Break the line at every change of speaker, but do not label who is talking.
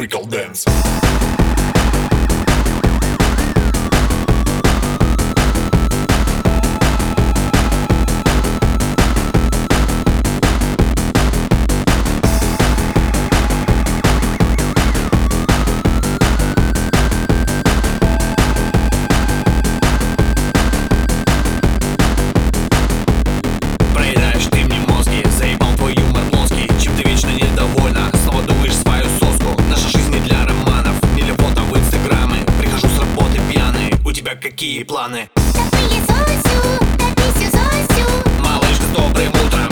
African dance.
Та пиє Зосю, та пісю Зосю.
Малиш з добрим утром